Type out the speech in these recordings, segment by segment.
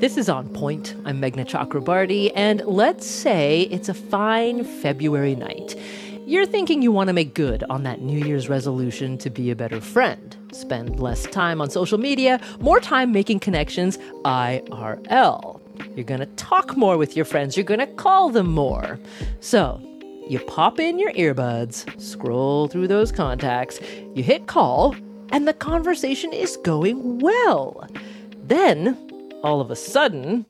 This is On Point. I'm Meghna Chakrabarti, and let's say it's a fine February night. You're thinking you want to make good on that New Year's resolution to be a better friend, spend less time on social media, more time making connections IRL. You're going to talk more with your friends, you're going to call them more. So, you pop in your earbuds, scroll through those contacts, you hit call, and the conversation is going well. Then, all of a sudden,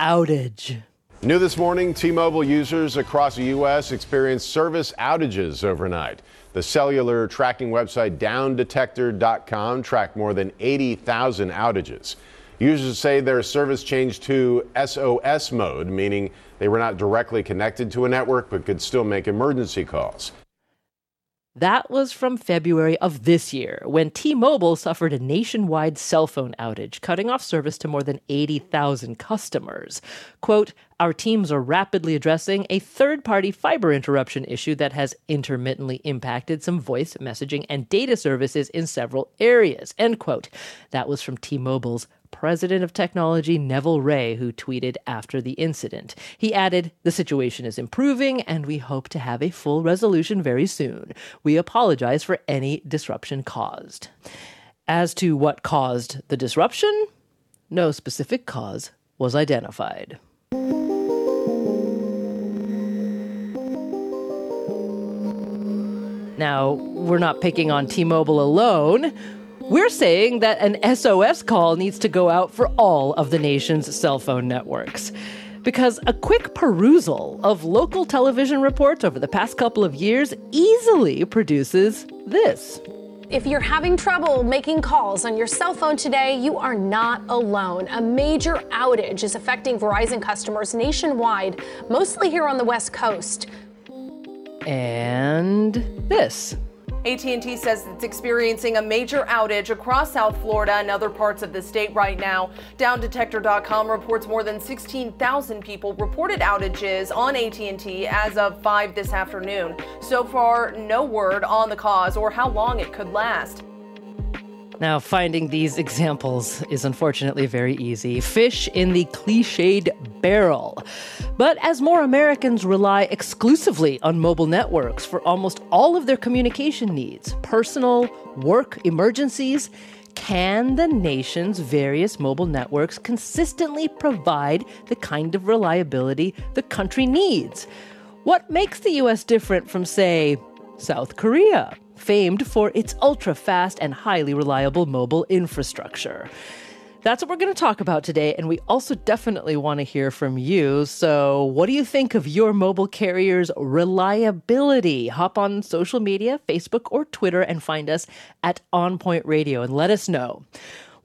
outage. New this morning, T Mobile users across the U.S. experienced service outages overnight. The cellular tracking website downdetector.com tracked more than 80,000 outages. Users say their service changed to SOS mode, meaning they were not directly connected to a network but could still make emergency calls. That was from February of this year, when T Mobile suffered a nationwide cell phone outage, cutting off service to more than 80,000 customers. Quote, Our teams are rapidly addressing a third party fiber interruption issue that has intermittently impacted some voice, messaging, and data services in several areas. End quote. That was from T Mobile's president of technology Neville Ray, who tweeted after the incident. He added, The situation is improving, and we hope to have a full resolution very soon. We apologize for any disruption caused. As to what caused the disruption, no specific cause was identified. Now, we're not picking on T Mobile alone. We're saying that an SOS call needs to go out for all of the nation's cell phone networks. Because a quick perusal of local television reports over the past couple of years easily produces this. If you're having trouble making calls on your cell phone today, you are not alone. A major outage is affecting Verizon customers nationwide, mostly here on the West Coast. And this. AT&T says it's experiencing a major outage across South Florida and other parts of the state right now. Downdetector.com reports more than 16,000 people reported outages on AT&T as of 5 this afternoon. So far, no word on the cause or how long it could last. Now, finding these examples is unfortunately very easy. Fish in the cliched barrel. But as more Americans rely exclusively on mobile networks for almost all of their communication needs, personal, work, emergencies, can the nation's various mobile networks consistently provide the kind of reliability the country needs? What makes the US different from, say, South Korea? Famed for its ultra fast and highly reliable mobile infrastructure. That's what we're going to talk about today, and we also definitely want to hear from you. So, what do you think of your mobile carrier's reliability? Hop on social media, Facebook or Twitter, and find us at On Point Radio and let us know.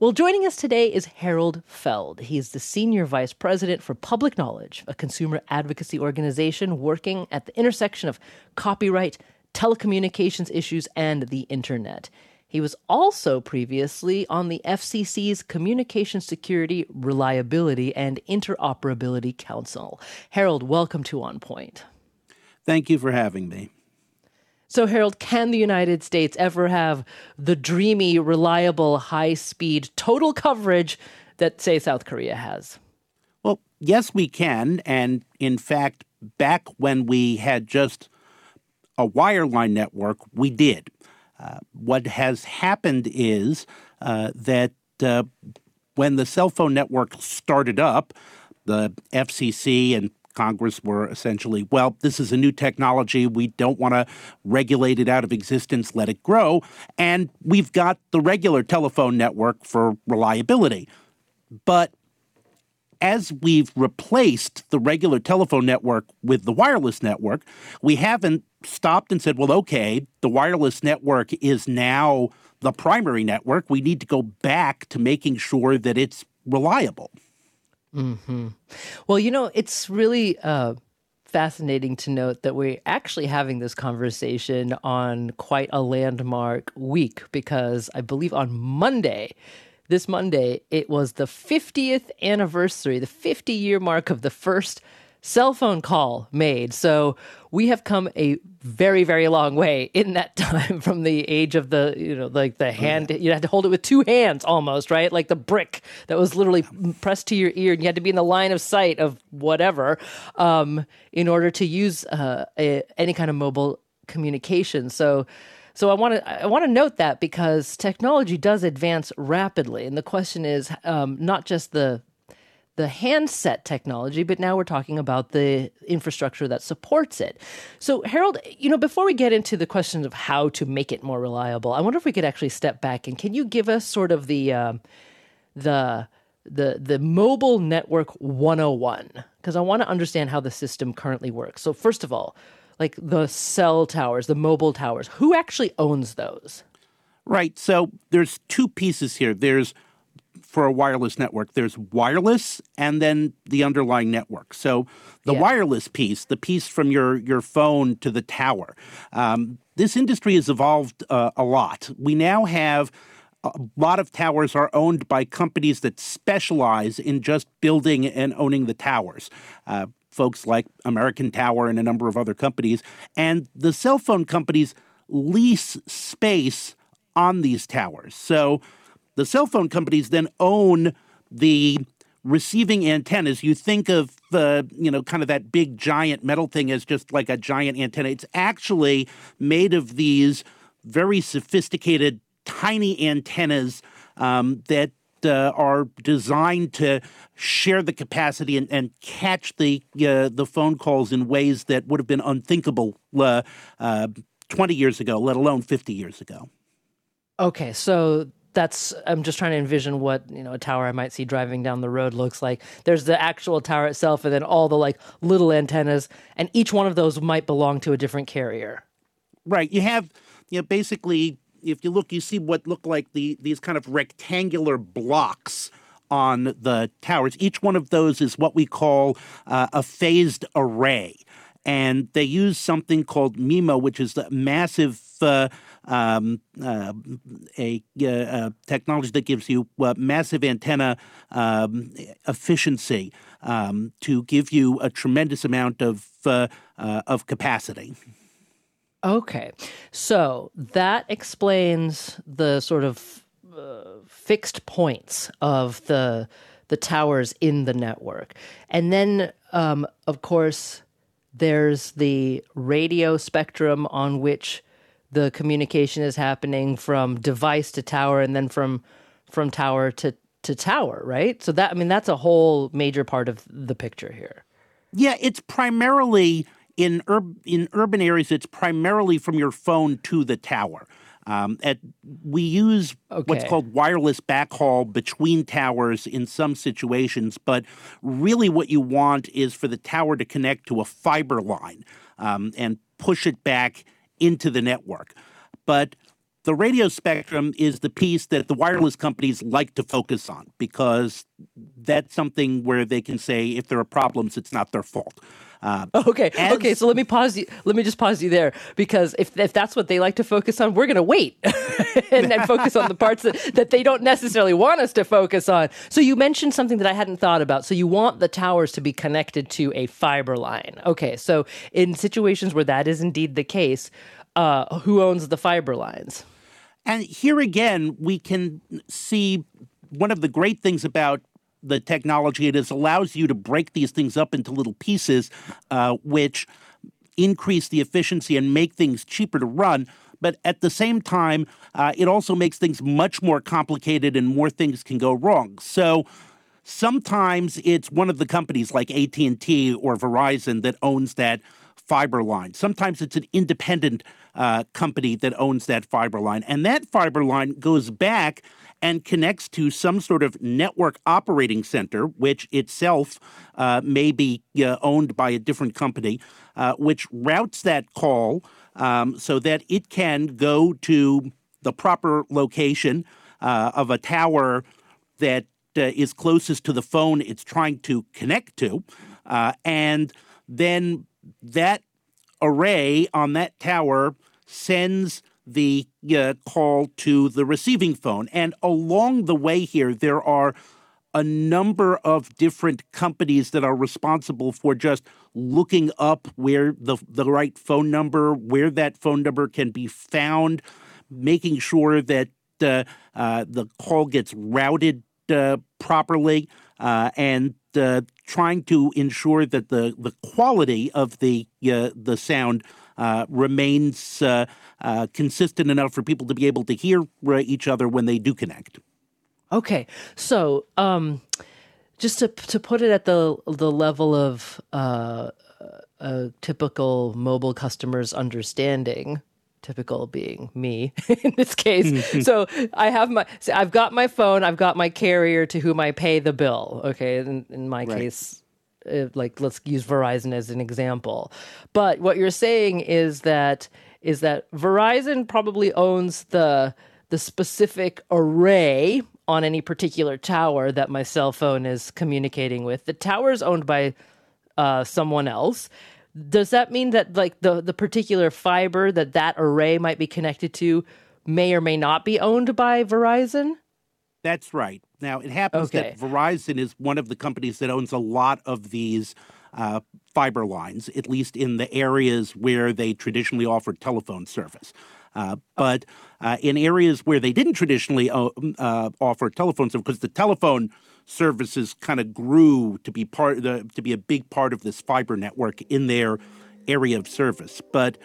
Well, joining us today is Harold Feld. He's the Senior Vice President for Public Knowledge, a consumer advocacy organization working at the intersection of copyright, telecommunications issues, and the internet. He was also previously on the FCC's Communication Security, Reliability, and Interoperability Council. Harold, welcome to On Point. Thank you for having me. So, Harold, can the United States ever have the dreamy, reliable, high speed, total coverage that, say, South Korea has? Well, yes, we can. And in fact, back when we had just a wireline network, we did. Uh, what has happened is uh, that uh, when the cell phone network started up, the FCC and Congress were essentially, well, this is a new technology. We don't want to regulate it out of existence, let it grow. And we've got the regular telephone network for reliability. But as we've replaced the regular telephone network with the wireless network, we haven't stopped and said, well, okay, the wireless network is now the primary network. We need to go back to making sure that it's reliable. Mm-hmm. Well, you know, it's really uh, fascinating to note that we're actually having this conversation on quite a landmark week because I believe on Monday, this Monday, it was the 50th anniversary, the 50 year mark of the first cell phone call made. So we have come a very, very long way in that time from the age of the, you know, like the hand, you had to hold it with two hands almost, right? Like the brick that was literally pressed to your ear and you had to be in the line of sight of whatever um, in order to use uh, a, any kind of mobile communication. So, so I want to I want to note that because technology does advance rapidly, and the question is um, not just the the handset technology, but now we're talking about the infrastructure that supports it. So, Harold, you know, before we get into the questions of how to make it more reliable, I wonder if we could actually step back and can you give us sort of the um, the the the mobile network 101 because I want to understand how the system currently works. So, first of all, like the cell towers, the mobile towers. Who actually owns those? Right. So there's two pieces here. There's for a wireless network, there's wireless and then the underlying network. So the yeah. wireless piece, the piece from your, your phone to the tower, um, this industry has evolved uh, a lot. We now have a lot of towers are owned by companies that specialize in just building and owning the towers. Uh, folks like American Tower and a number of other companies. And the cell phone companies lease space on these towers. So the cell phone companies then own the receiving antennas. You think of the, you know, kind of that big giant metal thing as just like a giant antenna. It's actually made of these very sophisticated tiny antennas um, that uh, are designed to share the capacity and, and catch the uh, the phone calls in ways that would have been unthinkable uh, uh 20 years ago, let alone 50 years ago. Okay, so that's I'm just trying to envision what you know a tower I might see driving down the road looks like. There's the actual tower itself, and then all the like little antennas, and each one of those might belong to a different carrier. Right. You have you know basically if you look, you see what look like the these kind of rectangular blocks on the towers. Each one of those is what we call uh, a phased array. And they use something called MIMO, which is a massive uh, um, uh, a, uh, technology that gives you uh, massive antenna um, efficiency um, to give you a tremendous amount of uh, of capacity. Okay. So that explains the sort of uh, fixed points of the the towers in the network. And then um, of course there's the radio spectrum on which the communication is happening from device to tower and then from from tower to to tower, right? So that I mean that's a whole major part of the picture here. Yeah, it's primarily in, ur- in urban areas, it's primarily from your phone to the tower. Um, at, we use okay. what's called wireless backhaul between towers in some situations, but really what you want is for the tower to connect to a fiber line um, and push it back into the network. But the radio spectrum is the piece that the wireless companies like to focus on because that's something where they can say if there are problems, it's not their fault. Uh, okay, as, okay. So let me pause you. Let me just pause you there because if if that's what they like to focus on, we're going to wait and then focus on the parts that, that they don't necessarily want us to focus on. So you mentioned something that I hadn't thought about. So you want the towers to be connected to a fiber line. Okay, so in situations where that is indeed the case, uh, who owns the fiber lines? And here again, we can see one of the great things about the technology. It is allows you to break these things up into little pieces, uh, which increase the efficiency and make things cheaper to run. But at the same time, uh, it also makes things much more complicated and more things can go wrong. So sometimes it's one of the companies like AT&T or Verizon that owns that fiber line. Sometimes it's an independent uh, company that owns that fiber line. And that fiber line goes back and connects to some sort of network operating center, which itself uh, may be uh, owned by a different company, uh, which routes that call um, so that it can go to the proper location uh, of a tower that uh, closest to the phone it's trying to connect to. And then that array on that tower sends the uh, call to the receiving phone. And along the way here, there are a number of different companies that are responsible for just looking up where the, the right phone number, where that phone number can be found, making sure that uh, uh, the call gets routed uh, properly, uh, and uh, trying to ensure that the, the quality of the uh, the sound remains consistent enough for people to be able to hear each other when they do connect. Okay, so um, just to to put it at the the level of uh, a typical mobile customer's understanding, typical being me in this case. so I have my, so I've got my phone, I've got my carrier to whom I pay the bill. Okay, in, in my right. case, uh, like let's use Verizon as an example. But what you're saying is that is that Verizon probably owns the the specific array on any particular tower that my cell phone is communicating with. The tower is owned by uh, someone else. Does that mean that like the the particular fiber that that array might be connected to may or may not be owned by Verizon? That's right. Now it happens okay. that Verizon is one of the companies that owns a lot of these uh, fiber lines, at least in the areas where they traditionally offered telephone service. Uh, but uh, in areas where they didn't traditionally uh, uh offer telephone service, because the telephone services kind of grew to be part the, to be a big part of this fiber network in their area of service. But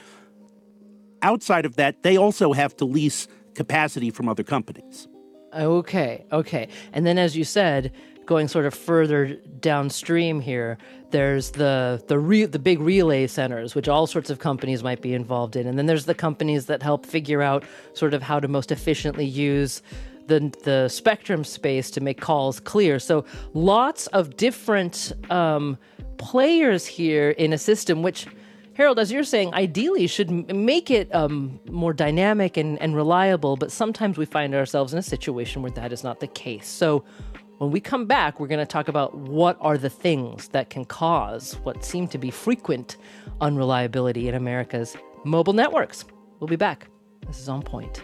outside of that, they also have to lease capacity from other companies. Okay, okay. And then, as you said, going sort of further downstream here, there's the the re- the big relay centers, which all sorts of companies might be involved in, and then there's the companies that help figure out sort of how to most efficiently use the the spectrum space to make calls clear. So lots of different um, players here in a system, which. Harold, as you're saying, ideally should make it um, more dynamic and, and reliable, but sometimes we find ourselves in a situation where that is not the case. So, when we come back, we're going to talk about what are the things that can cause what seem to be frequent unreliability in America's mobile networks. We'll be back. This is On Point.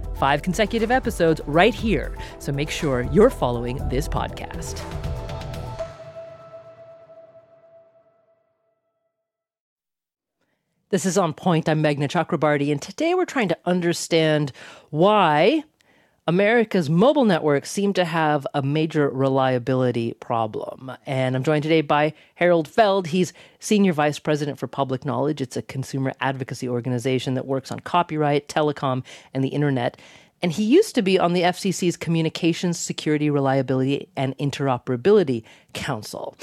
Five consecutive episodes right here, so make sure you're following this podcast. This is On Point. I'm Meghna Chakrabarti, and today we're trying to understand why America's mobile networks seem to have a major reliability problem. And I'm joined today by Harold Feld. He's Senior Vice President for Public Knowledge. It's a consumer advocacy organization that works on copyright, telecom, and the internet. And he used to be on the FCC's Communications Security, Reliability, and Interoperability Council.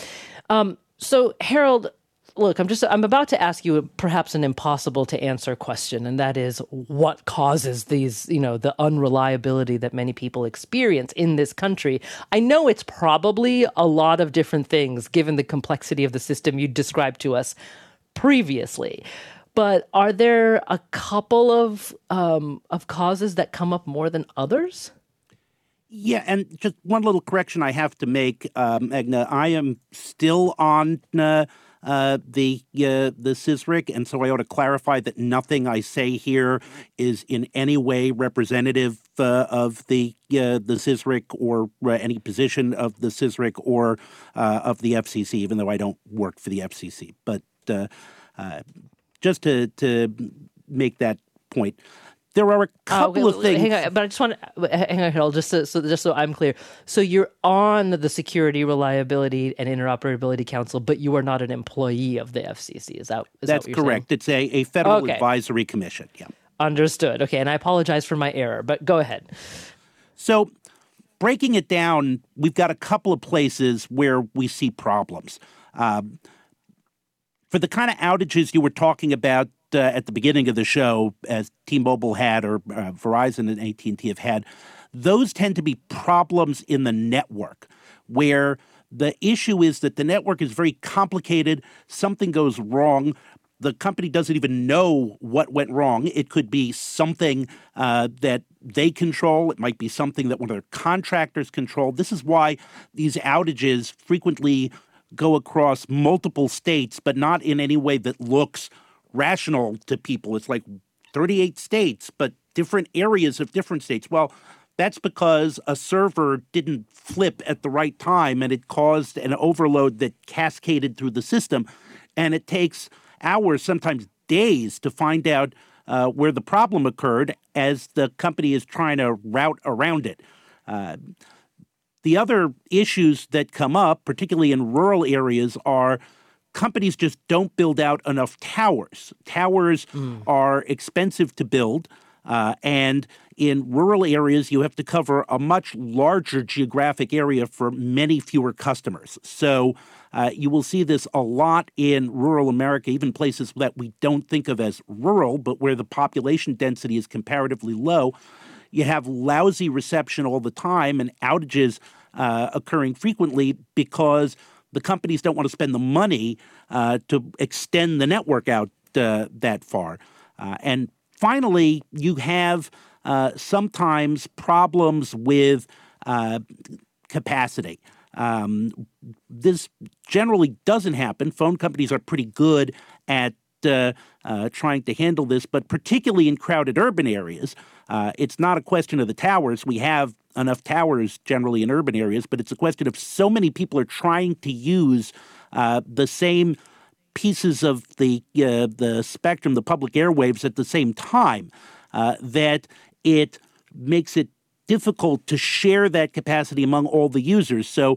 Um, so, Harold, look, I'm just I'm about to ask you perhaps an impossible to answer question, and that is what causes these, you know, the unreliability that many people experience in this country. I know it's probably a lot of different things given the complexity of the system you described to us previously. But are there a couple of um, of causes that come up more than others? Yeah, and just one little correction I have to make, um, Meghna. I am still on uh, uh, the uh, the CSRIC, and so I ought to clarify that nothing I say here is in any way representative uh, of the uh, the CSRIC or uh, any position of the CSRIC or uh, of the FCC, even though I don't work for the FCC. But just to to make that point, there are a couple oh, of things. Hang on, but I just want to hang on, Harold, just so, so just so I'm clear. So you're on the Security, Reliability, and Interoperability Council, but you are not an employee of the FCC. Is that is that's that correct? Saying? It's a, a federal okay. advisory commission. Yeah. Understood. Okay, and I apologize for my error, but go ahead. So, breaking it down, we've got a couple of places where we see problems. Um, for the kind of outages you were talking about uh, at the beginning of the show, as T-Mobile had or uh, Verizon and AT&T have had, those tend to be problems in the network where the issue is that the network is very complicated. Something goes wrong. The company doesn't even know what went wrong. It could be something uh, that they control. It might be something that one of their contractors control. This is why these outages frequently go across multiple states, but not in any way that looks rational to people. It's like 38 states, but different areas of different states. Well, that's because a server didn't flip at the right time and it caused an overload that cascaded through the system. And it takes hours, sometimes days, to find out uh, where the problem occurred as the company is trying to route around it. Uh, the other issues that come up, particularly in rural areas, are companies just don't build out enough towers. Towers mm. are expensive to build. Uh, and in rural areas, you have to cover a much larger geographic area for many fewer customers. So uh, you will see this a lot in rural America, even places that we don't think of as rural, but where the population density is comparatively low. You have lousy reception all the time and outages uh, occurring frequently because the companies don't want to spend the money uh, to extend the network out uh, that far. Uh, and finally, you have uh, sometimes problems with uh, capacity. Um, this generally doesn't happen. Phone companies are pretty good at uh, uh, trying to handle this, but particularly in crowded urban areas, uh, it's not a question of the towers. We have enough towers generally in urban areas, but it's a question of so many people are trying to use uh, the same pieces of the uh, the spectrum, the public airwaves at the same time, uh, that it makes it difficult to share that capacity among all the users. So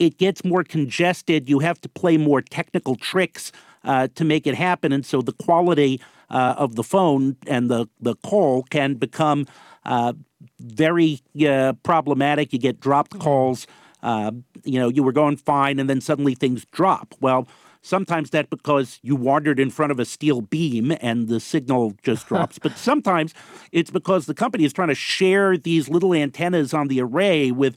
it gets more congested. You have to play more technical tricks uh, to make it happen. And so the quality uh, of the phone and the, the call can become uh, very uh, problematic. You get dropped calls. Uh, you know, you were going fine, and then suddenly things drop. Well, sometimes that's because you wandered in front of a steel beam and the signal just drops. but sometimes it's because the company is trying to share these little antennas on the array with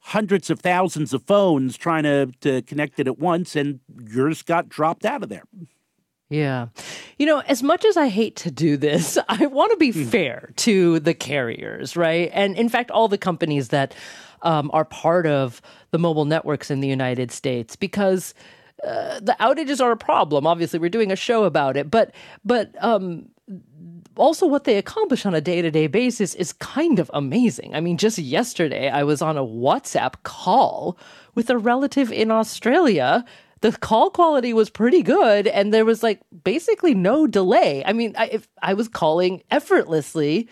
hundreds of thousands of phones trying to, to connect it at once, and yours got dropped out of there. Yeah. You know, as much as I hate to do this, I want to be hmm. fair to the carriers, right? And in fact, all the companies that um, are part of the mobile networks in the United States, because uh, the outages are a problem. Obviously, we're doing a show about it, but but um, also what they accomplish on a day-to-day basis is kind of amazing. I mean, just yesterday I was on a WhatsApp call with a relative in Australia. The call quality was pretty good and there was like basically no delay. I mean, I, if I was calling effortlessly,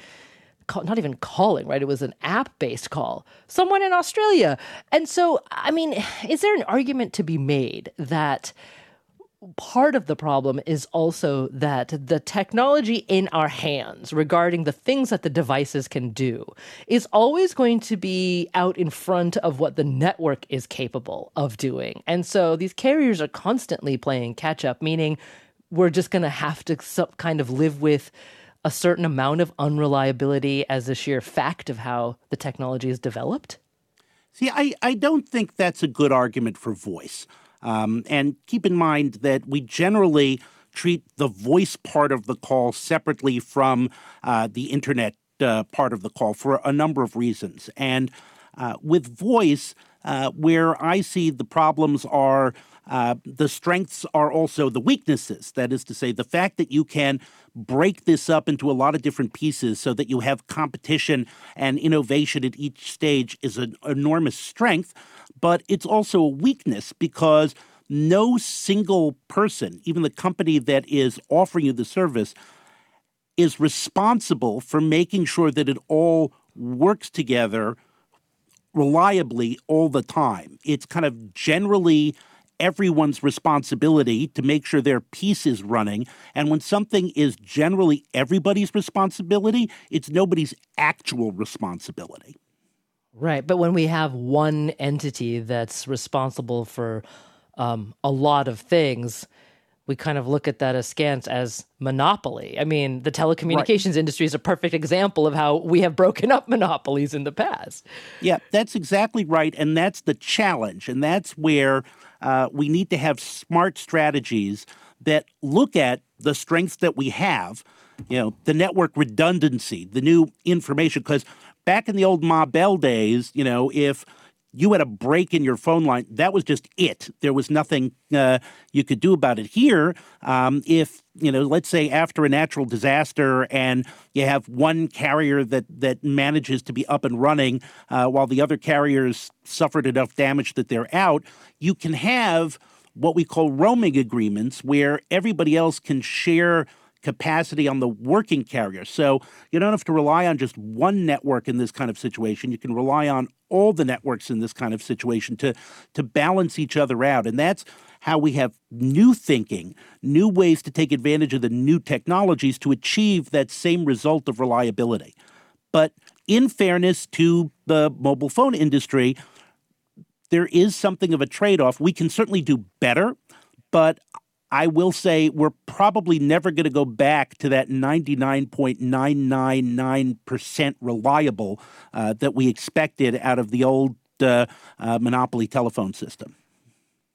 call, not even calling, right? It was an app-based call. Someone in Australia. And so, I mean, is there an argument to be made that part of the problem is also that the technology in our hands regarding the things that the devices can do is always going to be out in front of what the network is capable of doing. And so these carriers are constantly playing catch up, meaning we're just going to have to kind of live with a certain amount of unreliability as a sheer fact of how the technology is developed? See, I, I don't think that's a good argument for voice. Um, and keep in mind that we generally treat the voice part of the call separately from uh, the internet uh, part of the call for a number of reasons. And uh, with voice, uh, where I see the problems are uh, the strengths are also the weaknesses. That is to say, the fact that you can break this up into a lot of different pieces so that you have competition and innovation at each stage is an enormous strength, but it's also a weakness because no single person, even the company that is offering you the service, is responsible for making sure that it all works together reliably all the time. It's kind of generally everyone's responsibility to make sure their piece is running. And when something is generally everybody's responsibility, it's nobody's actual responsibility. Right. But when we have one entity that's responsible for um, a lot of things, we kind of look at that askance as monopoly. I mean, the telecommunications right. industry is a perfect example of how we have broken up monopolies in the past. Yeah, that's exactly right. And that's the challenge. And that's where uh, we need to have smart strategies that look at the strengths that we have, you know, the network redundancy, the new information. Because back in the old Ma Bell days, you know, if you had a break in your phone line, that was just it. There was nothing uh, you could do about it. Here, um, if you know, let's say after a natural disaster, and you have one carrier that that manages to be up and running uh, while the other carriers suffered enough damage that they're out, you can have what we call roaming agreements, where everybody else can share capacity on the working carrier. So you don't have to rely on just one network in this kind of situation. You can rely on all the networks in this kind of situation to to balance each other out. And that's how we have new thinking, new ways to take advantage of the new technologies to achieve that same result of reliability. But in fairness to the mobile phone industry, there is something of a trade off. We can certainly do better, but I will say we're probably never going to go back to that 99.999% reliable uh, that we expected out of the old uh, uh, monopoly telephone system.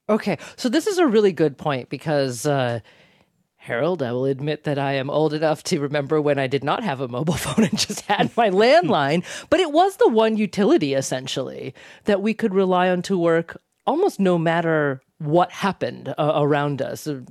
Okay, so this is a really good point because. Uh, Harold, I will admit that I am old enough to remember when I did not have a mobile phone and just had my landline, but it was the one utility essentially that we could rely on to work almost no matter what happened uh, around us uh,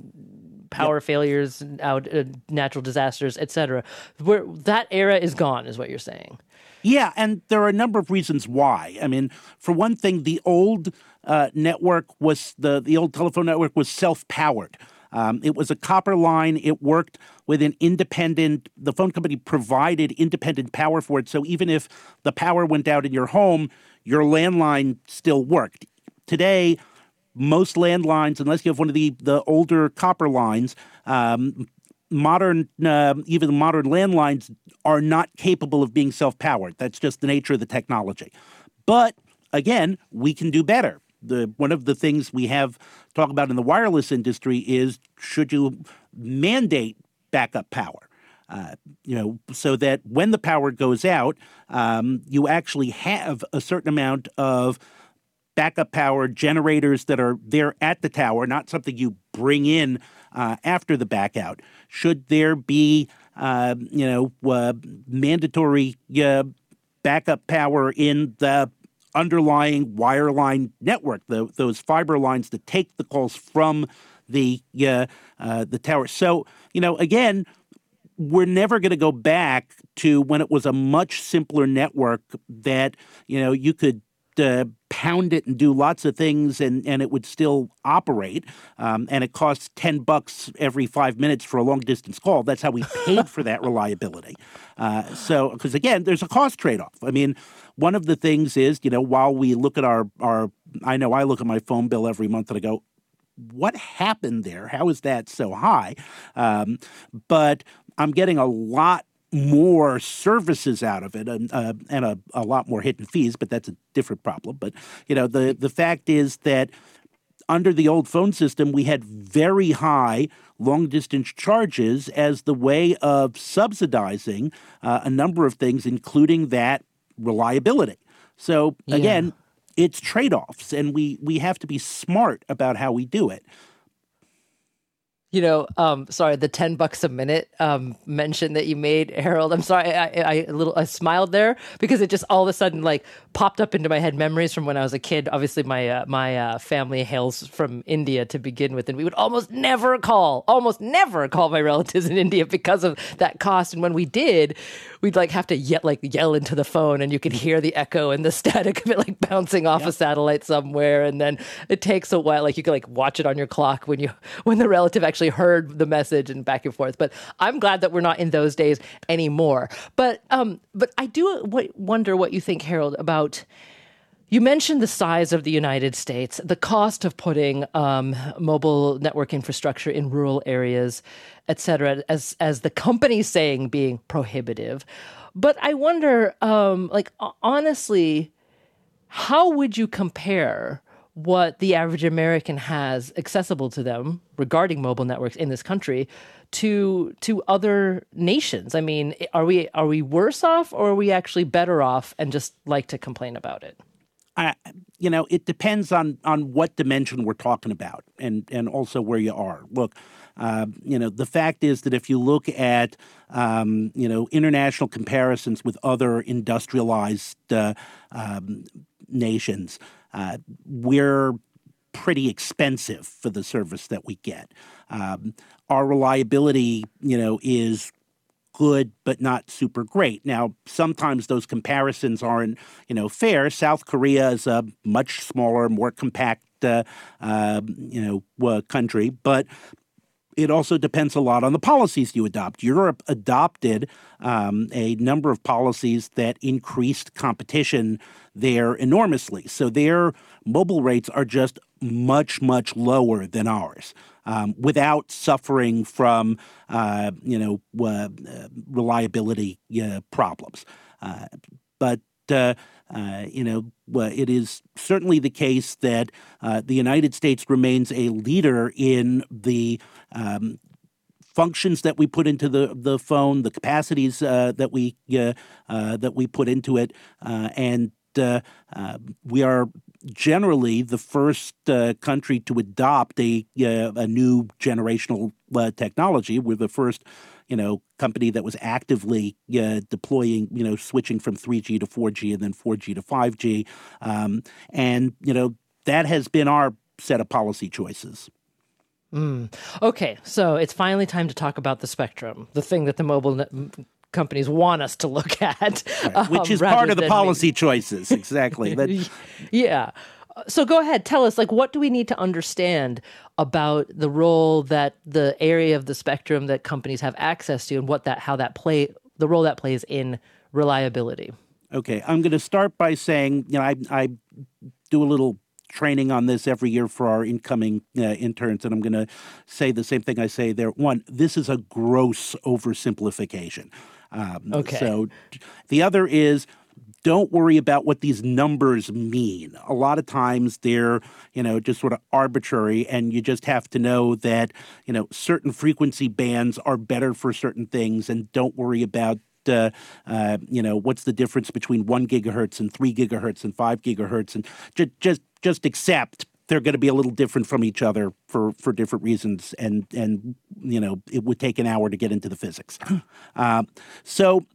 power yep. failures out uh, natural disasters etc where that era is gone is what you're saying yeah and there are a number of reasons why i mean for one thing the old uh, network was the the old telephone network was self-powered um, it was a copper line. It worked with an independent, the phone company provided independent power for it. So even if the power went out in your home, your landline still worked. Today, most landlines, unless you have one of the, the older copper lines, um, modern, uh, even modern landlines are not capable of being self powered. That's just the nature of the technology. But again, we can do better. The, one of the things we have talk about in the wireless industry is should you mandate backup power? Uh, you know, so that when the power goes out, um, you actually have a certain amount of backup power generators that are there at the tower, not something you bring in uh, after the backout. Should there be, uh, you know, uh, mandatory uh, backup power in the underlying wireline network, the, those fiber lines that take the calls from the uh, uh, the tower? So, you know, again. We're never going to go back to when it was a much simpler network that you know you could uh, pound it and do lots of things and, and it would still operate. Um, and it costs 10 bucks every five minutes for a long distance call. That's how we paid for that reliability. Uh, so, because again, there's a cost trade off. I mean, one of the things is, you know, while we look at our, our, I know I look at my phone bill every month and I go, what happened there? How is that so high? Um, but I'm getting a lot more services out of it and, uh, and a, a lot more hidden fees, but that's a different problem. But, you know, the, the fact is that under the old phone system, we had very high long distance charges as the way of subsidizing uh, a number of things, including that reliability. So, again, yeah. it's trade offs, and we, we have to be smart about how we do it. You know, um, sorry, the ten bucks a minute um, mention that you made, Harold. I'm sorry, I, I, I little I smiled there because it just all of a sudden like popped up into my head memories from when I was a kid. Obviously, my uh, my uh, family hails from India to begin with, and we would almost never call, almost never call my relatives in India because of that cost. And when we did, we'd like have to yell like yell into the phone, and you could hear the echo and the static of it like bouncing off yep. a satellite somewhere, and then it takes a while. Like you could like watch it on your clock when you when the relative actually actually heard the message and back and forth. But I'm glad that we're not in those days anymore. But um, but I do wonder what you think, Harold, about. You mentioned the size of the United States, the cost of putting um, mobile network infrastructure in rural areas, et cetera, as as the company saying being prohibitive. But I wonder, um, like honestly, how would you compare what the average American has accessible to them regarding mobile networks in this country to to other nations. I mean, are we are we worse off or are we actually better off and just like to complain about it? I, you know, it depends on on what dimension we're talking about, and and also where you are. Look, uh, you know, the fact is that if you look at um, you know international comparisons with other industrialized uh, um, nations, uh, we're pretty expensive for the service that we get. Um, our reliability, you know, is good but not super great. Now, sometimes those comparisons aren't, you know, fair. South Korea is a much smaller, more compact, uh, uh, you know, uh, country, but it also depends a lot on the policies you adopt. Europe adopted um, a number of policies that increased competition there enormously. So their mobile rates are just much, much lower than ours. Um, without suffering from, uh, you know, uh, reliability uh, problems. Uh, but uh, uh, you know, it is certainly the case that uh, the United States remains a leader in the um, functions that we put into the, the phone, the capacities uh, that we uh, uh, that we put into it, uh, and we are generally the first country to adopt a a new generational technology. We're the first you know, company that was actively uh, deploying, you know, switching from 3G to 4G and then 4G to 5G. Um, and, you know, that has been our set of policy choices. Mm. Okay, so it's finally time to talk about the spectrum, the thing that the mobile net companies want us to look at, right. which um, is part of the policy choices. Exactly. yeah. So go ahead, tell us like what do we need to understand about the role that the area of the spectrum that companies have access to and what that how that play the role that plays in reliability. Okay, I'm going to start by saying, you know, I I do a little training on this every year for our incoming uh, interns, and I'm going to say the same thing I say there. One, this is a gross oversimplification. Um, okay. So the other is don't worry about what these numbers mean. A lot of times they're, you know, just sort of arbitrary, and you just have to know that, you know, certain frequency bands are better for certain things, and don't worry about uh, uh, you know, what's the difference between one gigahertz and three gigahertz and five gigahertz, and just just just accept they're going to be a little different from each other for for different reasons, and and you know, it would take an hour to get into the physics. Uh, so,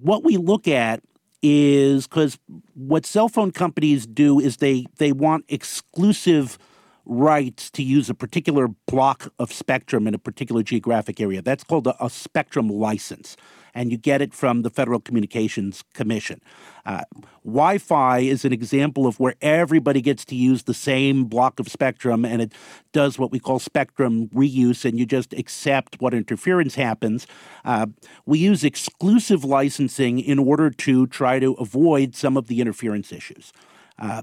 what we look at is because what cell phone companies do is they they want exclusive rights to use a particular block of spectrum in a particular geographic area. That's called a, a spectrum license and you get it from the Federal Communications Commission. Uh, wi Fi is an example of where everybody gets to use the same block of spectrum and it does what we call spectrum reuse, and you just accept what interference happens. Uh, we use exclusive licensing in order to try to avoid some of the interference issues. Uh,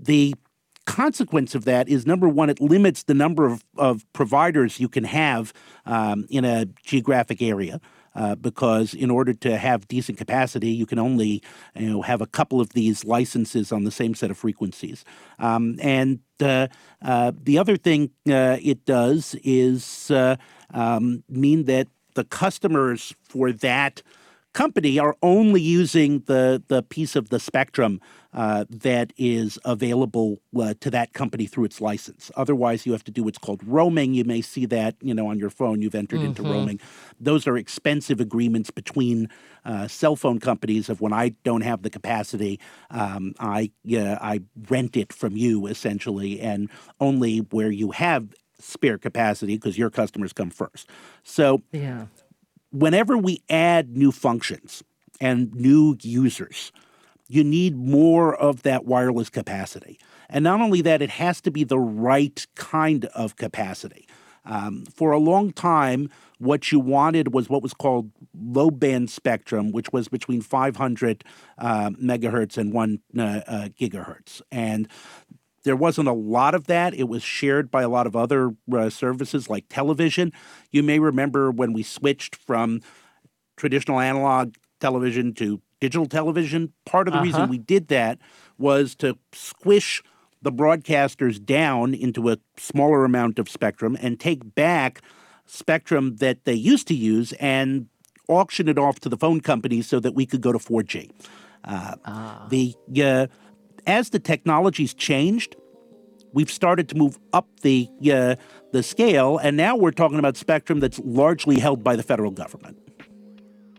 the consequence of that is number one, it limits the number of, of providers you can have um, in a geographic area. Uh, because in order to have decent capacity, you can only you know have a couple of these licenses on the same set of frequencies. Um, and uh, uh, the other thing uh, it does is uh, um, mean that the customers for that company are only using the, the piece of the spectrum uh, that is available uh, to that company through its license. Otherwise, you have to do what's called roaming. You may see that you know on your phone. You've entered mm-hmm. into roaming. Those are expensive agreements between uh, cell phone companies. Of when I don't have the capacity, um, I I rent it from you essentially, and only where you have spare capacity because your customers come first. So yeah whenever we add new functions and new users, you need more of that wireless capacity. And not only that, it has to be the right kind of capacity. Um, for a long time, what you wanted was what was called low band spectrum, which was between 500 uh, megahertz and 1 uh, uh, gigahertz. And there wasn't a lot of that. It was shared by a lot of other uh, services like television. You may remember when we switched from traditional analog television to digital television. Part of the uh-huh. reason we did that was to squish the broadcasters down into a smaller amount of spectrum and take back spectrum that they used to use and auction it off to the phone companies so that we could go to 4G. Uh, ah. The uh, as the technology's changed, we've started to move up the uh, the scale, and now we're talking about spectrum that's largely held by the federal government.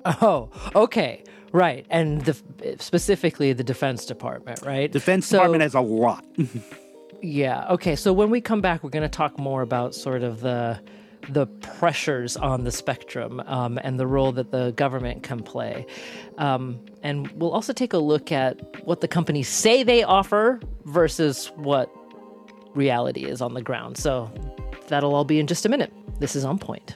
Oh, okay, right, and the, specifically the Defense Department, right? Defense so, Department has a lot. yeah. Okay. So when we come back, we're going to talk more about sort of the the pressures on the spectrum um, and the role that the government can play. Um, and we'll also take a look at what the companies say they offer versus what reality is on the ground. So that'll all be in just a minute. This is On Point.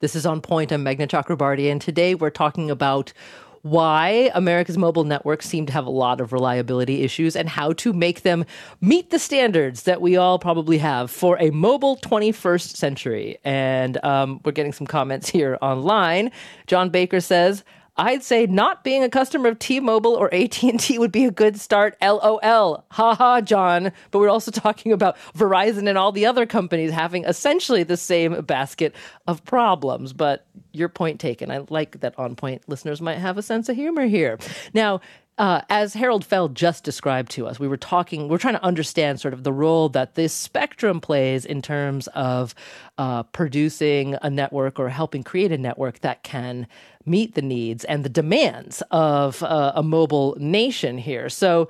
This is On Point. I'm Meghna Chakrabarti, and today we're talking about why America's mobile networks seem to have a lot of reliability issues and how to make them meet the standards that we all probably have for a mobile 21st century. And um, we're getting some comments here online. John Baker says, I'd say not being a customer of T-Mobile or AT&T would be a good start. LOL. Ha ha, John. But we're also talking about Verizon and all the other companies having essentially the same basket of problems. But your point taken. I like that on point listeners might have a sense of humor here. Now, uh, as Harold Feld just described to us, we were talking, we're trying to understand sort of the role that this spectrum plays in terms of uh, producing a network or helping create a network that can meet the needs and the demands of uh, a mobile nation here. So,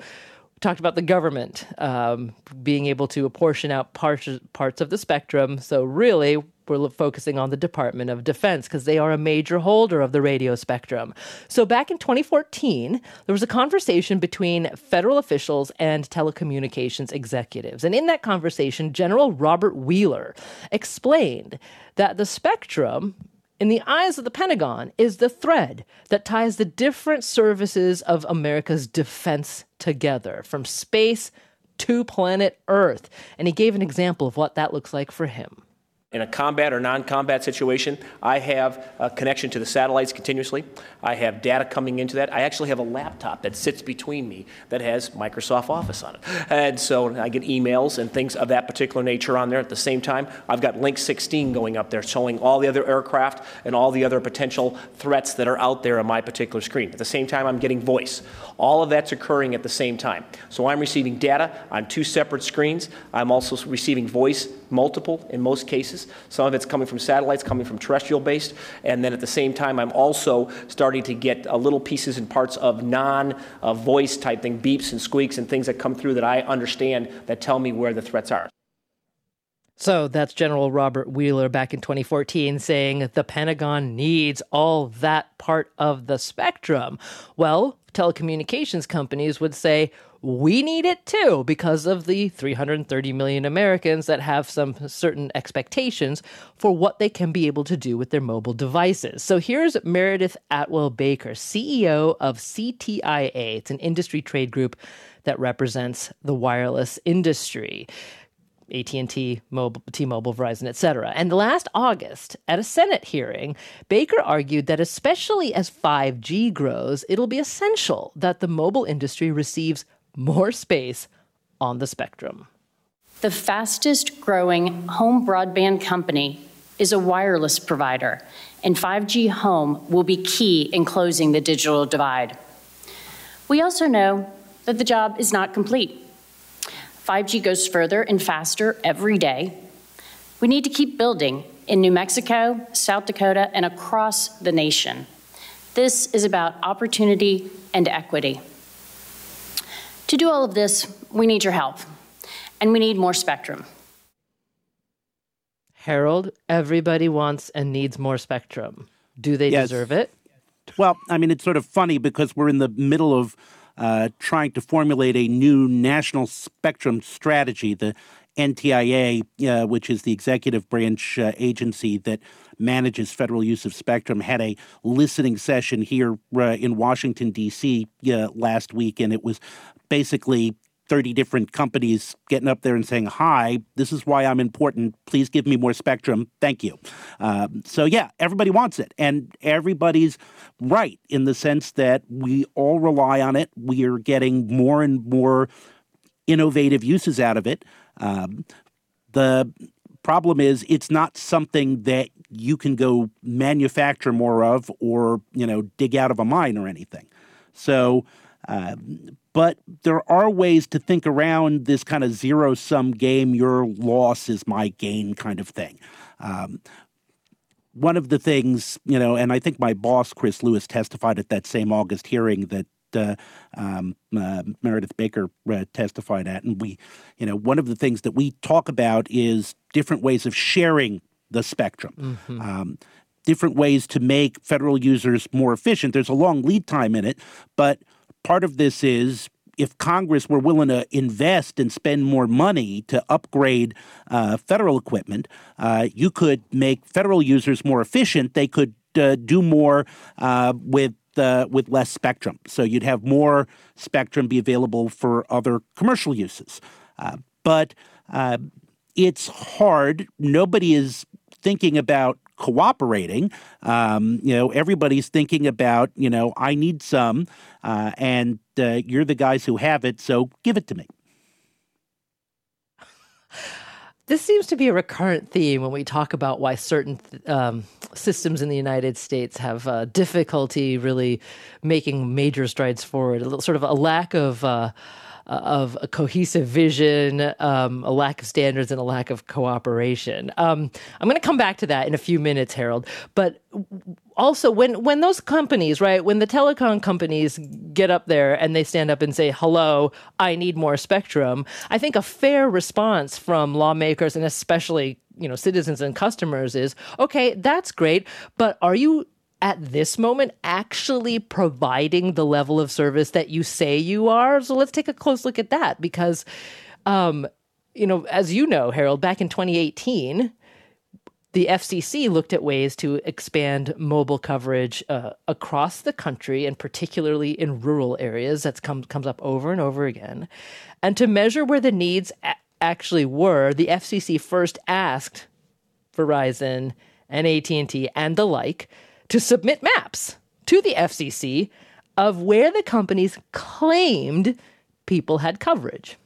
talked about the government um, being able to apportion out parts parts of the spectrum. So, really, we're focusing on the Department of Defense because they are a major holder of the radio spectrum. So, back in 2014, there was a conversation between federal officials and telecommunications executives. And in that conversation, General Robert Wheeler explained that the spectrum in the eyes of the Pentagon, is the thread that ties the different services of America's defense together, from space to planet Earth. And he gave an example of what that looks like for him. In a combat or non combat situation, I have a connection to the satellites continuously. I have data coming into that. I actually have a laptop that sits between me that has Microsoft Office on it. And so I get emails and things of that particular nature on there. At the same time, I've got Link 16 going up there showing all the other aircraft and all the other potential threats that are out there on my particular screen. At the same time, I'm getting voice. All of that's occurring at the same time. So I'm receiving data on two separate screens. I'm also receiving voice, multiple in most cases. Some of it's coming from satellites, coming from terrestrial based. And then at the same time, I'm also starting to get little pieces and parts of non uh, voice type thing, beeps and squeaks and things that come through that I understand that tell me where the threats are. So that's General Robert Wheeler back in 2014 saying the Pentagon needs all that part of the spectrum. Well, telecommunications companies would say, we need it too because of the 330 million Americans that have some certain expectations for what they can be able to do with their mobile devices. So here's Meredith Atwell Baker, CEO of CTIA. It's an industry trade group that represents the wireless industry. AT&T, Mobile, T-Mobile, Verizon, etc. And last August, at a Senate hearing, Baker argued that especially as 5G grows, it'll be essential that the mobile industry receives more space on the spectrum. The fastest growing home broadband company is a wireless provider, and 5G home will be key in closing the digital divide. We also know that the job is not complete. 5G goes further and faster every day. We need to keep building in New Mexico, South Dakota, and across the nation. This is about opportunity and equity. To do all of this, we need your help, and we need more spectrum. Harold, everybody wants and needs more spectrum. Do they yes. deserve it? Well, I mean, it's sort of funny because we're in the middle of uh, trying to formulate a new national spectrum strategy. The NTIA, uh, which is the executive branch uh, agency that manages federal use of spectrum, had a listening session here uh, in Washington, D.C. Uh, last week, and it was basically 30 different companies getting up there and saying, Hi, this is why I'm important. Please give me more spectrum. Thank you. Um, so, yeah, everybody wants it. And everybody's right in the sense that we all rely on it. We are getting more and more innovative uses out of it. Um, the problem is it's not something that you can go manufacture more of or you know dig out of a mine or anything so uh, but there are ways to think around this kind of zero sum game. Your loss is my gain kind of thing. Um, one of the things, you know, and I think my boss, Chris Lewis, testified at that same August hearing that uh, um, uh, Meredith Baker uh, testified at. And we, you know, one of the things that we talk about is different ways of sharing the spectrum. Mm-hmm. Um, different ways to make federal users more efficient. There's a long lead time in it, but part of this is if Congress were willing to invest and spend more money to upgrade uh, federal equipment, uh, you could make federal users more efficient. They could uh, do more uh, with uh, with less spectrum. So you'd have more spectrum be available for other commercial uses. Uh, but it's hard. Nobody is thinking about cooperating. Um, you know, everybody's thinking about, you know, I need some, uh, and uh, you're the guys who have it, so give it to me. This seems to be a recurrent theme when we talk about why certain um, systems in the United States have uh, difficulty really making major strides forward. A little, sort of a lack of uh, of a cohesive vision, um, a lack of standards, and a lack of cooperation. Um, I'm going to come back to that in a few minutes, Harold. But also, when when those companies, right, when the telecom companies get up there and they stand up and say, "Hello, I need more spectrum," I think a fair response from lawmakers and especially you know citizens and customers is, "Okay, that's great, but are you at this moment actually providing the level of service that you say you are. So let's take a close look at that because, um, you know, as you know, Harold, back in 2018, the FCC looked at ways to expand mobile coverage uh, across the country and particularly in rural areas. That comes comes up over and over again. And to measure where the needs a- actually were, the FCC first asked Verizon, and AT&T and the like to submit maps to the FCC of where the companies claimed people had coverage.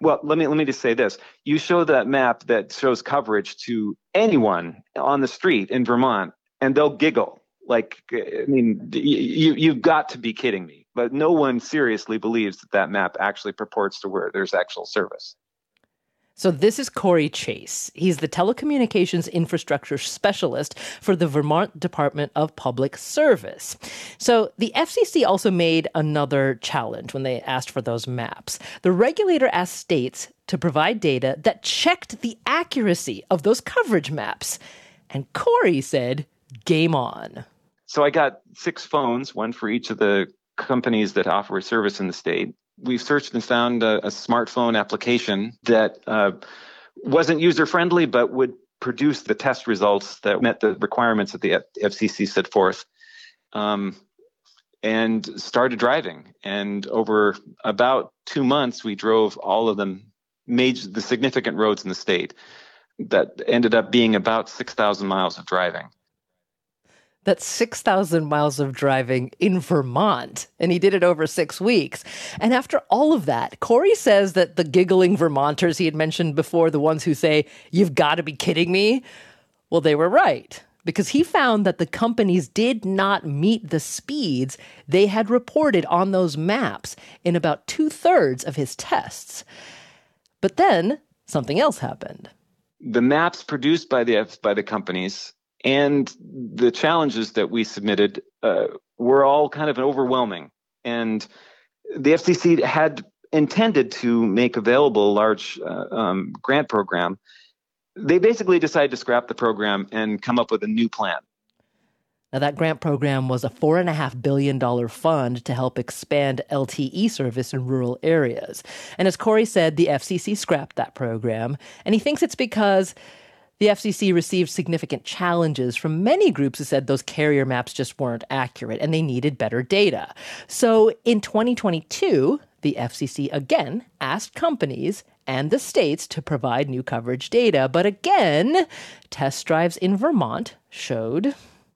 Well, let me let me just say this. You show that map that shows coverage to anyone on the street in Vermont and they'll giggle. Like I mean, you you've got to be kidding me. But no one seriously believes that that map actually purports to where there's actual service. So, this is Corey Chase. He's the telecommunications infrastructure specialist for the Vermont Department of Public Service. So, the FCC also made another challenge when they asked for those maps. The regulator asked states to provide data that checked the accuracy of those coverage maps. And Corey said, game on. So, I got six phones, one for each of the companies that offer a service in the state we've searched and found a, a smartphone application that uh, wasn't user friendly, but would produce the test results that met the requirements that the FCC set forth. Um, and started driving. And over about two months, we drove all of them, major, the significant roads in the state. That ended up being about 6,000 miles of driving. That's 6,000 miles of driving in Vermont, and he did it over six weeks. And after all of that, Corey says that the giggling Vermonters he had mentioned before, the ones who say, You've got to be kidding me, well, they were right. Because he found that the companies did not meet the speeds they had reported on those maps in about two thirds of his tests. But then something else happened. The maps produced by the by the companies and the challenges that we submitted uh, were all kind of overwhelming. And the FCC had intended to make available a large uh, um, grant program. They basically decided to scrap the program and come up with a new plan. Now, that grant program was a $4.5 billion fund to help expand LTE service in rural areas. And as Corey said, the FCC scrapped that program. And he thinks it's because the FCC received significant challenges from many groups who said those carrier maps just weren't accurate and they needed better data. So in 2022, the FCC again asked companies and the states to provide new coverage data. But again, test drives in Vermont showed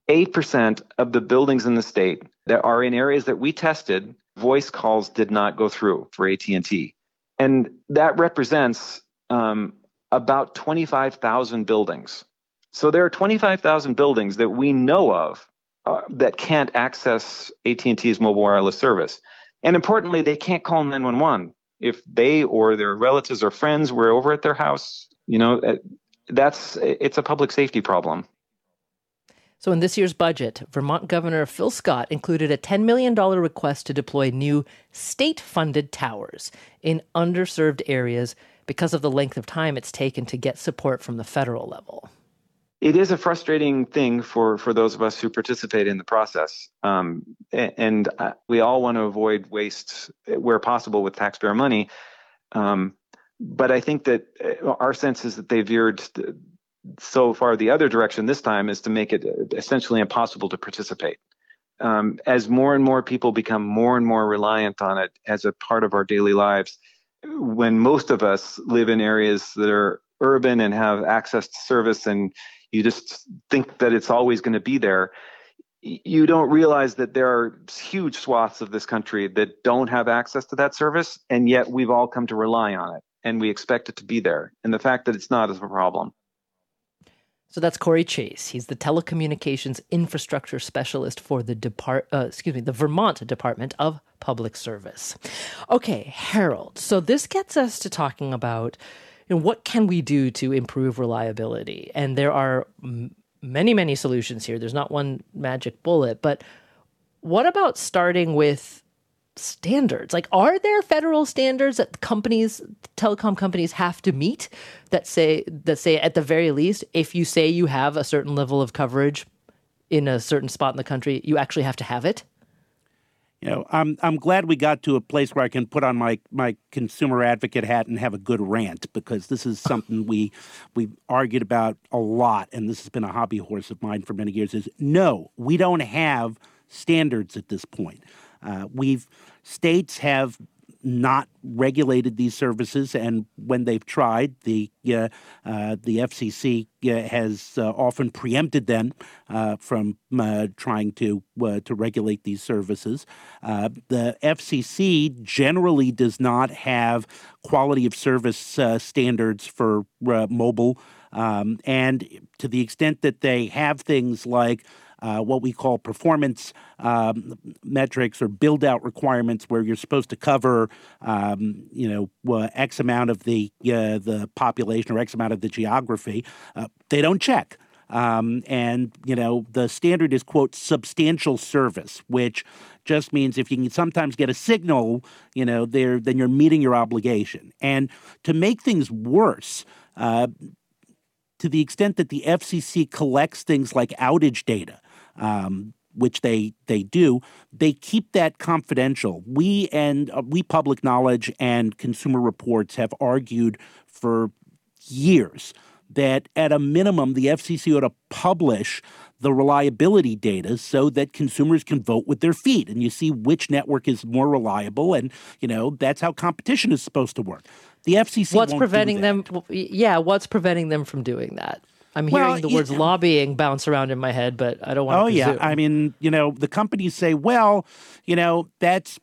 8% of the buildings in the state that are in areas that we tested, voice calls did not go through for AT&T. And that represents um, about 25,000 buildings. So there are 25,000 buildings that we know of uh, that can't access AT&T's mobile wireless service. And importantly, they can't call 911 if they or their relatives or friends were over at their house. You know, uh, that's it's a public safety problem. So, in this year's budget, Vermont Governor Phil Scott included a $10 million request to deploy new state funded towers in underserved areas because of the length of time it's taken to get support from the federal level. It is a frustrating thing for, for those of us who participate in the process. Um, and uh, we all want to avoid waste where possible with taxpayer money. Um, but I think that uh, our sense is that they veered so far the other direction this time is to make it essentially impossible to participate. Um, as more and more people become more and more reliant on it as a part of our daily lives, when most of us live in areas that are urban and have access to service and you just think that it's always going to be there you don't realize that there are huge swaths of this country that don't have access to that service and yet we've all come to rely on it and we expect it to be there. And the fact that it's not is a problem so that's Corey Chase. He's the telecommunications infrastructure specialist for the depart, uh, excuse me, the Vermont Department of Public Service. Okay, Harold. So this gets us to talking about you know, what can we do to improve reliability, and there are m- many, many solutions here. There's not one magic bullet, but what about starting with standards? Like, are there federal standards that companies, telecom companies, have to meet that say that say at the very least, if you say you have a certain level of coverage in a certain spot in the country, you actually have to have it? You know, I'm I'm glad we got to a place where I can put on my my consumer advocate hat and have a good rant because this is something we we argued about a lot, and this has been a hobby horse of mine for many years. Is no, we don't have standards at this point. Uh, we've states have not regulated these services, and when they've tried, the uh, uh, the FCC uh, has uh, often preempted them uh, from trying to to regulate these services. the FCC generally does not have quality of service standards for mobile, um, and to the extent that they have things like uh, what we call performance um, metrics or build out requirements where you're supposed to cover, um, you know, X amount of the, uh, the population or X amount of the geography. Uh, they don't check. Um, and, you know, the standard is, quote, substantial service, which just means if you can sometimes get a signal, you know, there, then you're meeting your obligation. And to make things worse, uh, to the extent that the FCC collects things like outage data, um, which they they do, they keep that confidential. We and uh, we public knowledge and consumer reports have argued for years that at a minimum the FCC ought to publish the reliability data so that consumers can vote with their feet and you see which network is more reliable and you know that's how competition is supposed to work. The FCC What's preventing them yeah, what's preventing them from doing that? I'm hearing well, the words yeah. lobbying bounce around in my head, but I don't want oh, to. Oh, yeah. I mean, you know, the companies say, well, you know, that's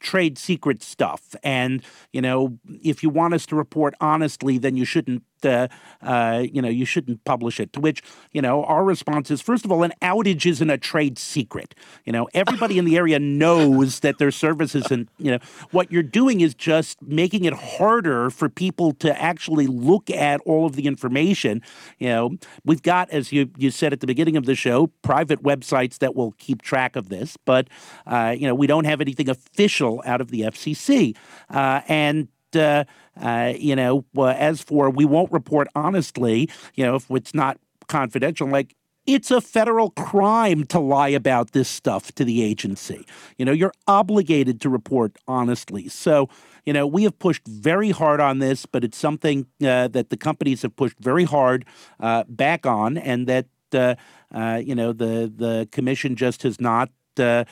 trade secret stuff. And, you know, if you want us to report honestly, then you shouldn't uh, uh, you know, you shouldn't publish it. To which, you know, our response is first of all, an outage isn't a trade secret. You know, everybody in the area knows that their service isn't, you know, what you're doing is just making it harder for people to actually look at all of the information. You know, we've got, as you, you said at the beginning of the show, private websites that will keep track of this, but, uh, you know, we don't have anything official out of the FCC. Uh, and uh, uh, you know, as for we won't report honestly, you know, if it's not confidential, like it's a federal crime to lie about this stuff to the agency. You know, you're obligated to report honestly. So, you know, we have pushed very hard on this, but it's something uh, that the companies have pushed very hard uh, back on, and that uh, uh you know the the commission just has not uh,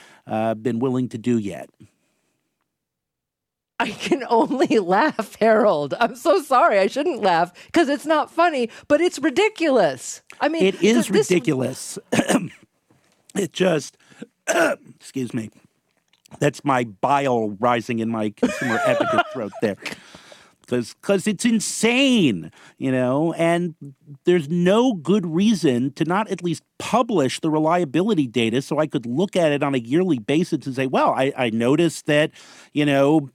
been willing to do yet. I can only laugh, Harold. I'm so sorry. I shouldn't laugh because it's not funny, but it's ridiculous. I mean, it is this... ridiculous. it just, excuse me, that's my bile rising in my consumer advocate throat there. Because because it's insane, you know, and there's no good reason to not at least publish the reliability data so I could look at it on a yearly basis and say, well, I, I noticed that, you know,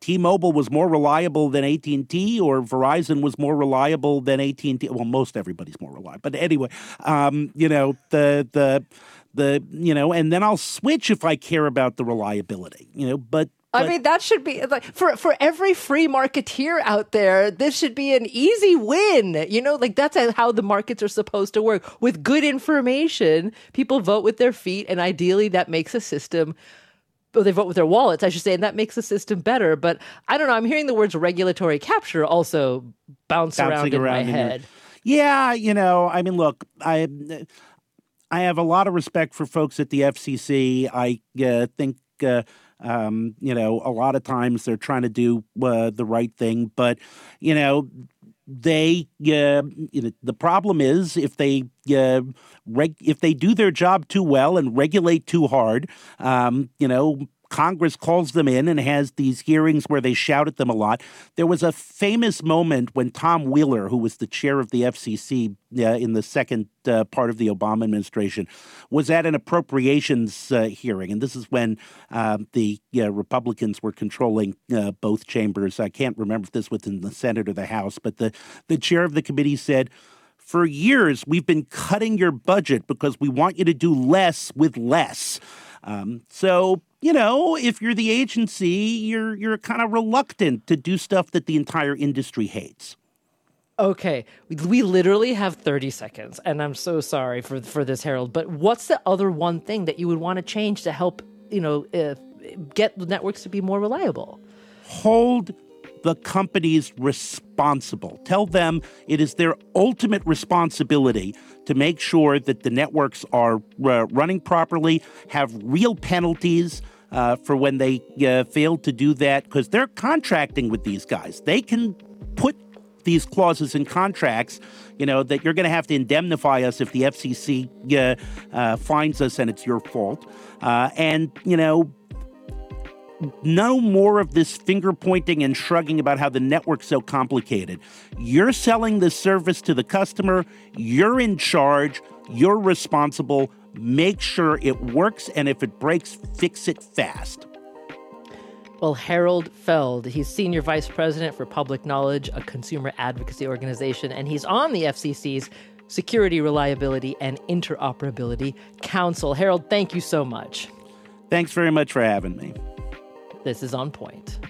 T-Mobile was more reliable than AT&T or Verizon was more reliable than AT&T. Well, most everybody's more reliable. But anyway, um, you know, the the the you know, and then I'll switch if I care about the reliability, you know, but I mean, that should be like for for every free marketeer out there. This should be an easy win. You know, like that's how the markets are supposed to work. With good information, people vote with their feet, and ideally, that makes a system Well, they vote with their wallets, I should say, and that makes the system better. But I don't know. I'm hearing the words regulatory capture also bounce Bouncing around in around my in head. Your, yeah, you know, I mean, look, I I have a lot of respect for folks at the FCC. I uh, think. Uh, um, you know, a lot of times they're trying to do uh, the right thing, but you know, they uh, you know, the problem is if they uh, reg- if they do their job too well and regulate too hard, um, you know, Congress calls them in and has these hearings where they shout at them a lot. There was a famous moment when Tom Wheeler, who was the chair of the FCC uh, in the second uh, part of the Obama administration, was at an appropriations uh, hearing. And this is when um, the Republicans were controlling uh, both chambers. I can't remember if this was in the Senate or the House, but the, the chair of the committee said, for years, we've been cutting your budget because we want you to do less with less. Um, so you know, if you're the agency, you're you're kind of reluctant to do stuff that the entire industry hates. Okay, we literally have 30 seconds, and I'm so sorry for for this, Harold. But what's the other one thing that you would want to change to help, you know, uh, get the networks to be more reliable? Hold the companies responsible. Tell them it is their ultimate responsibility to make sure that the networks are uh, running properly, have real penalties, uh, for when they uh, failed to do that because they're contracting with these guys. They can put these clauses in contracts, you know, that you're going to have to indemnify us if the FCC uh, uh, finds us and it's your fault. Uh, and, you know, no more of this finger pointing and shrugging about how the network's so complicated. You're selling the service to the customer, you're in charge, you're responsible. Make sure it works, and if it breaks, fix it fast. Well, Harold Feld, he's Senior Vice President for Public Knowledge, a consumer advocacy organization, and he's on the FCC's Security, Reliability, and Interoperability Council. Harold, thank you so much. Thanks very much for having me. This is On Point.